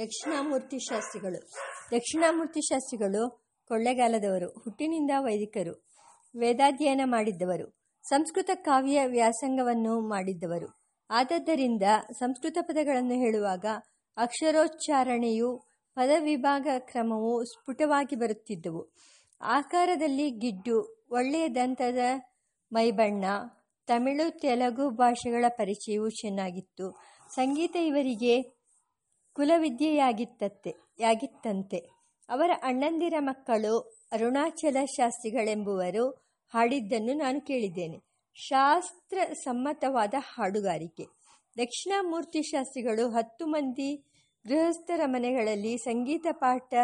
ದಕ್ಷಿಣಾಮೂರ್ತಿ ಶಾಸ್ತ್ರಿಗಳು. ದಕ್ಷಿಣಾಮೂರ್ತಿ ಶಾಸ್ತ್ರಿಗಳು ಕೊಳ್ಳೆಗಾಲದವರು, ಹುಟ್ಟಿನಿಂದ ವೈದಿಕರು, ವೇದಾಧ್ಯಯನ ಮಾಡಿದ್ದವರು, ಸಂಸ್ಕೃತ ಕಾವ್ಯ ವ್ಯಾಸಂಗವನ್ನು ಮಾಡಿದ್ದವರು. ಆದದ್ದರಿಂದ ಸಂಸ್ಕೃತ ಪದಗಳನ್ನು ಹೇಳುವಾಗ ಅಕ್ಷರೋಚ್ಚಾರಣೆಯು ಪದವಿಭಾಗ ಕ್ರಮವು ಸ್ಫುಟವಾಗಿ ಬರುತ್ತಿದ್ದವು. ಆಕಾರದಲ್ಲಿ ಗಿಡ್ಡು, ಒಳ್ಳೆಯ ದಂತದ ಮೈಬಣ್ಣ, ತಮಿಳು, ತೆಲುಗು ಭಾಷೆಗಳ ಪರಿಚಯವು ಚೆನ್ನಾಗಿತ್ತು. ಸಂಗೀತ ಇವರಿಗೆ ಕುಲವಿದ್ಯೆಯಾಗಿತ್ತತ್ತೆ, ಯಾಗಿತ್ತಂತೆ. ಅವರ ಅಣ್ಣಂದಿರ ಮಕ್ಕಳು ಅರುಣಾಚಲ ಶಾಸ್ತ್ರಿಗಳೆಂಬುವರು ಹಾಡಿದ್ದನ್ನು ನಾನು ಕೇಳಿದ್ದೇನೆ. ಶಾಸ್ತ್ರ ಸಮ್ಮತವಾದ ಹಾಡುಗಾರಿಕೆ. ದಕ್ಷಿಣಾಮೂರ್ತಿ ಶಾಸ್ತ್ರಿಗಳು ಹತ್ತು ಮಂದಿ ಗೃಹಸ್ಥರ ಮನೆಗಳಲ್ಲಿ ಸಂಗೀತ ಪಾಠ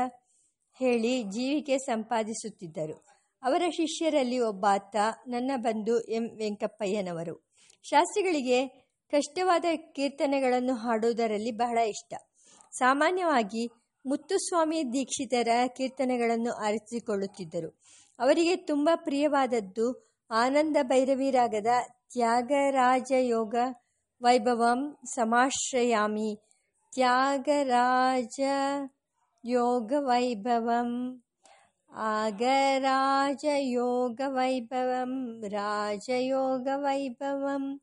ಹೇಳಿ ಜೀವಿಕೆ ಸಂಪಾದಿಸುತ್ತಿದ್ದರು. ಅವರ ಶಿಷ್ಯರಲ್ಲಿ ಒಬ್ಬಾತ ನನ್ನ ಬಂಧು ಎಂ. ವೆಂಕಪ್ಪಯ್ಯನವರು. ಶಾಸ್ತ್ರಿಗಳಿಗೆ ಕಷ್ಟವಾದ ಕೀರ್ತನೆಗಳನ್ನು ಹಾಡುವುದರಲ್ಲಿ ಬಹಳ ಇಷ್ಟ. ಸಾಮಾನ್ಯವಾಗಿ ಮುತ್ತುಸ್ವಾಮಿ ದೀಕ್ಷಿತರ ಕೀರ್ತನೆಗಳನ್ನು ಆರಿಸಿಕೊಳ್ಳುತ್ತಿದ್ದರು. ಅವರಿಗೆ ತುಂಬ ಪ್ರಿಯವಾದದ್ದು ಆನಂದ ಭೈರವಿ ರಾಗದ ತ್ಯಾಗರಾಜ ಯೋಗ ವೈಭವಂ ಸಮಾಶ್ರಯಾಮಿ. ತ್ಯಾಗರಾಜ ಯೋಗ ವೈಭವಂ ಆಗರಾಜಯೋಗ ವೈಭವಂ ರಾಜಯೋಗ ವೈಭವಂ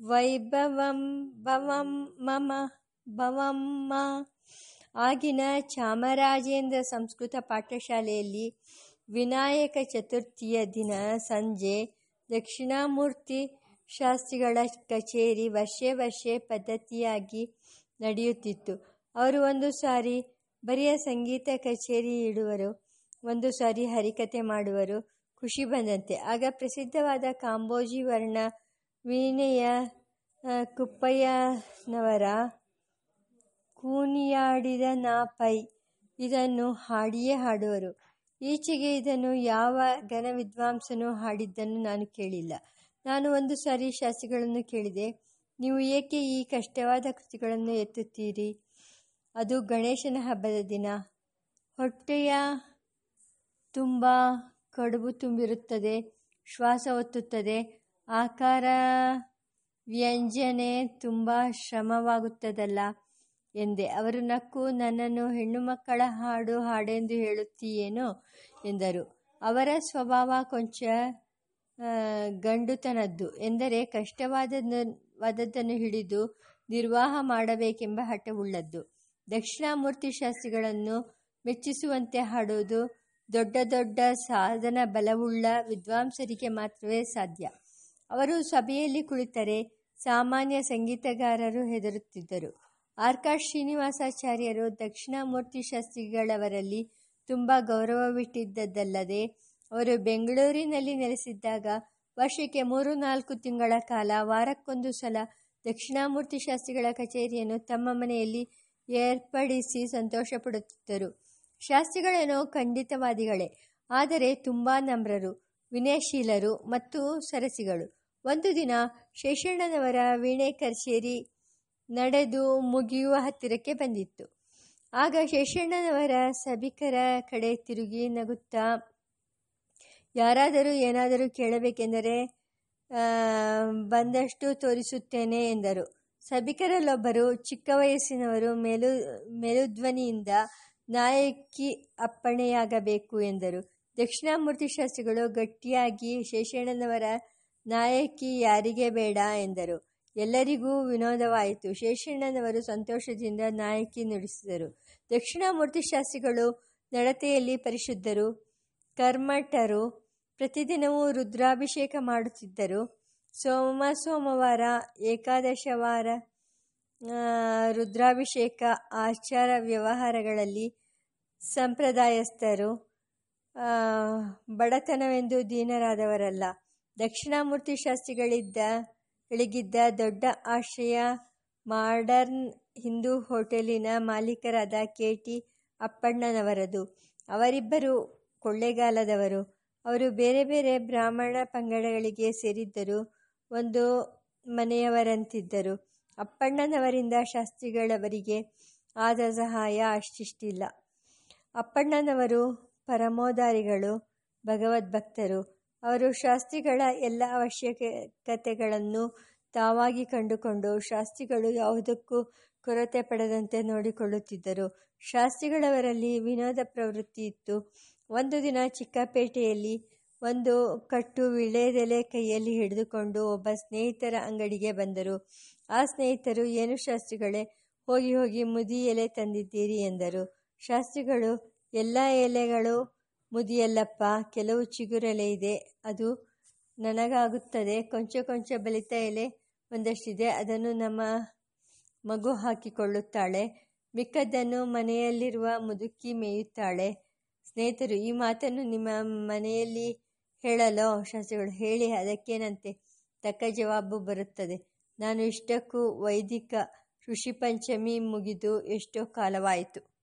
ವೈಭವಂ ಭವಂ ಮಮ ಭವಂ ಮ ಆಗಿನ ಚಾಮರಾಜೇಂದ್ರ ಸಂಸ್ಕೃತ ಪಾಠಶಾಲೆಯಲ್ಲಿ ವಿನಾಯಕ ಚತುರ್ಥಿಯ ದಿನ ಸಂಜೆ ದಕ್ಷಿಣಾಮೂರ್ತಿ ಶಾಸ್ತ್ರಿಗಳ ಕಚೇರಿ ವರ್ಷೇ ವರ್ಷೆ ಪದ್ಧತಿಯಾಗಿ ನಡೆಯುತ್ತಿತ್ತು. ಅವರು ಒಂದು ಸಾರಿ ಬರಿಯ ಸಂಗೀತ ಕಚೇರಿ ಇಡುವರು, ಒಂದು ಸಾರಿ ಹರಿಕತೆ ಮಾಡುವರು, ಖುಷಿ ಬಂದಂತೆ. ಆಗ ಪ್ರಸಿದ್ಧವಾದ ಕಾಂಬೋಜಿ ವರ್ಣ ವೀಣೆಯ ಕುಪ್ಪಯ್ಯನವರ ಕೂನಿಯಾಡಿದ ನಾಪೈ ಇದನ್ನು ಹಾಡಿಯೇ ಹಾಡುವರು. ಈಚೆಗೆ ಇದನ್ನು ಯಾವ ಘನ ವಿದ್ವಾಂಸನು ಹಾಡಿದ್ದನ್ನು ನಾನು ಕೇಳಿಲ್ಲ. ನಾನು ಒಂದು ಸಾರಿ ಶಾಸ್ತ್ರಿಗಳನ್ನು ಕೇಳಿದೆ. ನೀವು ಏಕೆ ಈ ಕಷ್ಟವಾದ ಕೃತಿಗಳನ್ನು ಎತ್ತುತ್ತೀರಿ? ಅದು ಗಣೇಶನ ಹಬ್ಬದ ದಿನ. ಹೊಟ್ಟೆಯ ತುಂಬ ಕಡುಬು ತುಂಬಿರುತ್ತದೆ, ಶ್ವಾಸ ಒತ್ತುತ್ತದೆ, ಆಕಾರ ವ್ಯಂಜನೆ ತುಂಬ ಶ್ರಮವಾಗುತ್ತದಲ್ಲ. ಎಂದೆ, ಅವರು ನಕ್ಕು ನನ್ನನ್ನು ಹೆಣ್ಣು ಮಕ್ಕಳ ಹಾಡು ಹಾಡೆಂದು ಹೇಳುತ್ತೀಯೇನೋ? ಎಂದರು. ಅವರ ಸ್ವಭಾವ ಕೊಂಚ ಗಂಡುತನದ್ದು. ಎಂದರೆ ಕಷ್ಟವಾದದ್ದನ್ನು ಹಿಡಿದು ನಿರ್ವಾಹ ಮಾಡಬೇಕೆಂಬ ಹಠವುಳ್ಳದ್ದು. ದಕ್ಷಿಣಾಮೂರ್ತಿ ಶಾಸ್ತ್ರಿಗಳನ್ನು ಮೆಚ್ಚಿಸುವಂತೆ ಹಾಡುವುದು ದೊಡ್ಡ ದೊಡ್ಡ ಸಾಧನ ಬಲವುಳ್ಳ ವಿದ್ವಾಂಸರಿಗೆ ಮಾತ್ರವೇ ಸಾಧ್ಯ. ಅವರು ಸಭೆಯಲ್ಲಿ ಕುಳಿತರೆ ಸಾಮಾನ್ಯ ಸಂಗೀತಗಾರರು ಹೆದರುತ್ತಿದ್ದರು. ಆರ್ಕಾಡ್ ಶ್ರೀನಿವಾಸಾಚಾರ್ಯರು ದಕ್ಷಿಣಾಮೂರ್ತಿ ಶಾಸ್ತ್ರಿಗಳವರಲ್ಲಿ ತುಂಬ ಗೌರವವಿಟ್ಟಿದ್ದದ್ದಲ್ಲದೆ, ಅವರು ಬೆಂಗಳೂರಿನಲ್ಲಿ ನೆಲೆಸಿದ್ದಾಗ ವರ್ಷಕ್ಕೆ ಮೂರು ನಾಲ್ಕು ತಿಂಗಳ ಕಾಲ ವಾರಕ್ಕೊಂದು ಸಲ ದಕ್ಷಿಣಾಮೂರ್ತಿ ಶಾಸ್ತ್ರಿಗಳ ಕಚೇರಿಯನ್ನು ತಮ್ಮ ಮನೆಯಲ್ಲಿ ಏರ್ಪಡಿಸಿ ಸಂತೋಷಪಡುತ್ತಿದ್ದರು. ಶಾಸ್ತ್ರಿಗಳೇನೋ ಖಂಡಿತವಾದಿಗಳೇ, ಆದರೆ ತುಂಬ ನಮ್ರರು, ವಿನಯಶೀಲರು ಮತ್ತು ಸರಸಿಗಳು. ಒಂದು ದಿನ ಶೇಷಣ್ಣನವರ ವೀಣೆ ಕಚೇರಿ ನಡೆದು ಮುಗಿಯುವ ಹತ್ತಿರಕ್ಕೆ ಬಂದಿತ್ತು. ಆಗ ಶೇಷಣ್ಣನವರ ಸಭಿಕರ ಕಡೆ ತಿರುಗಿ ನಗುತ್ತಾ, ಯಾರಾದರೂ ಏನಾದರೂ ಕೇಳಬೇಕೆಂದರೆ ಬಂದಷ್ಟು ತೋರಿಸುತ್ತೇನೆ ಎಂದರು. ಸಭಿಕರಲ್ಲೊಬ್ಬರು ಚಿಕ್ಕ ವಯಸ್ಸಿನವರು ಮೇಲು, ಮೇಲುಧ್ವನಿಯಿಂದ, ನಾಯಕಿ ಅಪ್ಪಣೆಯಾಗಬೇಕು ಎಂದರು. ದಕ್ಷಿಣಾಮೂರ್ತಿ ಶಾಸ್ತ್ರಿಗಳು ಗಟ್ಟಿಯಾಗಿ, ಶೇಷಣ್ಣನವರ ನಾಯಕಿ ಯಾರಿಗೆ ಬೇಡ ಎಂದರು. ಎಲ್ಲರಿಗೂ ವಿನೋದವಾಯಿತು. ಶೇಷಣ್ಣನವರು ಸಂತೋಷದಿಂದ ನಾಯಕಿ ನುಡಿಸಿದರು. ದಕ್ಷಿಣಾಮೂರ್ತಿ ಶಾಸ್ತ್ರಿಗಳು ನಡತೆಯಲ್ಲಿ ಪರಿಶುದ್ಧರು, ಕರ್ಮಠರು, ಪ್ರತಿದಿನವೂ ರುದ್ರಾಭಿಷೇಕ ಮಾಡುತ್ತಿದ್ದರು. ಸೋಮ ಸೋಮವಾರ ಏಕಾದಶವಾರ ರುದ್ರಾಭಿಷೇಕ, ಆಚಾರ ವ್ಯವಹಾರಗಳಲ್ಲಿ ಸಂಪ್ರದಾಯಸ್ಥರು ಬಡತನವೆಂದು ದೀನರಾದವರಲ್ಲ. ದಕ್ಷಿಣಾಮೂರ್ತಿ ಶಾಸ್ತ್ರಿಗಳಿದ್ದ ಗಳಿಗಿದ್ದ ದೊಡ್ಡ ಆಶಯ ಮಾಡರ್ನ್ ಹಿಂದೂ ಹೋಟೆಲಿನ ಮಾಲೀಕರಾದ ಕೆ ಟಿ ಅಪ್ಪಣ್ಣನವರದು. ಅವರಿಬ್ಬರು ಕೊಳ್ಳೇಗಾಲದವರು. ಅವರು ಬೇರೆ ಬೇರೆ ಬ್ರಾಹ್ಮಣ ಪಂಗಡಗಳಿಗೆ ಸೇರಿದ್ದರು ಒಂದು ಮನೆಯವರಂತಿದ್ದರು. ಅಪ್ಪಣ್ಣನವರಿಂದ ಶಾಸ್ತ್ರಿಗಳವರಿಗೆ ಆದ ಸಹಾಯ ಅಷ್ಟಿಷ್ಟಿಲ್ಲ. ಅಪ್ಪಣ್ಣನವರು ಪರಮೋದಾರಿಗಳು, ಭಗವದ್ಭಕ್ತರು. ಅವರು ಶಾಸ್ತ್ರಿಗಳ ಎಲ್ಲ ಅವಶ್ಯಕತೆಗಳನ್ನು ತಾವಾಗಿ ಕಂಡುಕೊಂಡು ಶಾಸ್ತ್ರಿಗಳು ಯಾವುದಕ್ಕೂ ಕೊರತೆ ಪಡೆದಂತೆ ನೋಡಿಕೊಳ್ಳುತ್ತಿದ್ದರು. ಶಾಸ್ತ್ರಿಗಳವರಲ್ಲಿ ವಿನೋದ ಪ್ರವೃತ್ತಿ ಇತ್ತು. ಒಂದು ದಿನ ಚಿಕ್ಕಪೇಟೆಯಲ್ಲಿ ಒಂದು ಕಟ್ಟು ವಿಳೆದೆಲೆ ಕೈಯಲ್ಲಿ ಹಿಡಿದುಕೊಂಡು ಒಬ್ಬ ಸ್ನೇಹಿತರ ಅಂಗಡಿಗೆ ಬಂದರು. ಆ ಸ್ನೇಹಿತರು, ಏನು ಶಾಸ್ತ್ರಿಗಳೇ, ಹೋಗಿ ಹೋಗಿ ಮುದಿ ಎಲೆ ತಂದಿದ್ದೀರಿ ಎಂದರು. ಶಾಸ್ತ್ರಿಗಳು, ಎಲ್ಲ ಎಲೆಗಳು ಮುದಿಯಲ್ಲಪ್ಪ, ಕೆಲವು ಚಿಗುರೆಲೆ ಇದೆ. ಅದು ನನಗಾಗುತ್ತದೆ. ಕೊಂಚ ಕೊಂಚ ಬಲಿತ ಎಲೆ ಒಂದಷ್ಟಿದೆ. ಅದನ್ನು ನಮ್ಮ ಮಗು ಹಾಕಿಕೊಳ್ಳುತ್ತಾಳೆ. ಮಿಕ್ಕದ್ದನ್ನು ಮನೆಯಲ್ಲಿರುವ ಮುದುಕಿ ಮೇಯುತ್ತಾಳೆ. ಸ್ನೇಹಿತರು, ಈ ಮಾತನ್ನು ನಿಮ್ಮ ಮನೆಯಲ್ಲಿ ಹೇಳಲೋ? ಶಾಸ್ತ್ರಿಗಳು, ಹೇಳಿ. ಅದಕ್ಕೇನಂತೆ? ತಕ್ಕ ಜವಾಬು ಬರುತ್ತದೆ. ನಾನು ಇಷ್ಟಕ್ಕೂ ವೈದಿಕ ಋಷಿ ಪಂಚಮಿ ಮುಗಿದು ಎಷ್ಟೋ ಕಾಲವಾಯಿತು.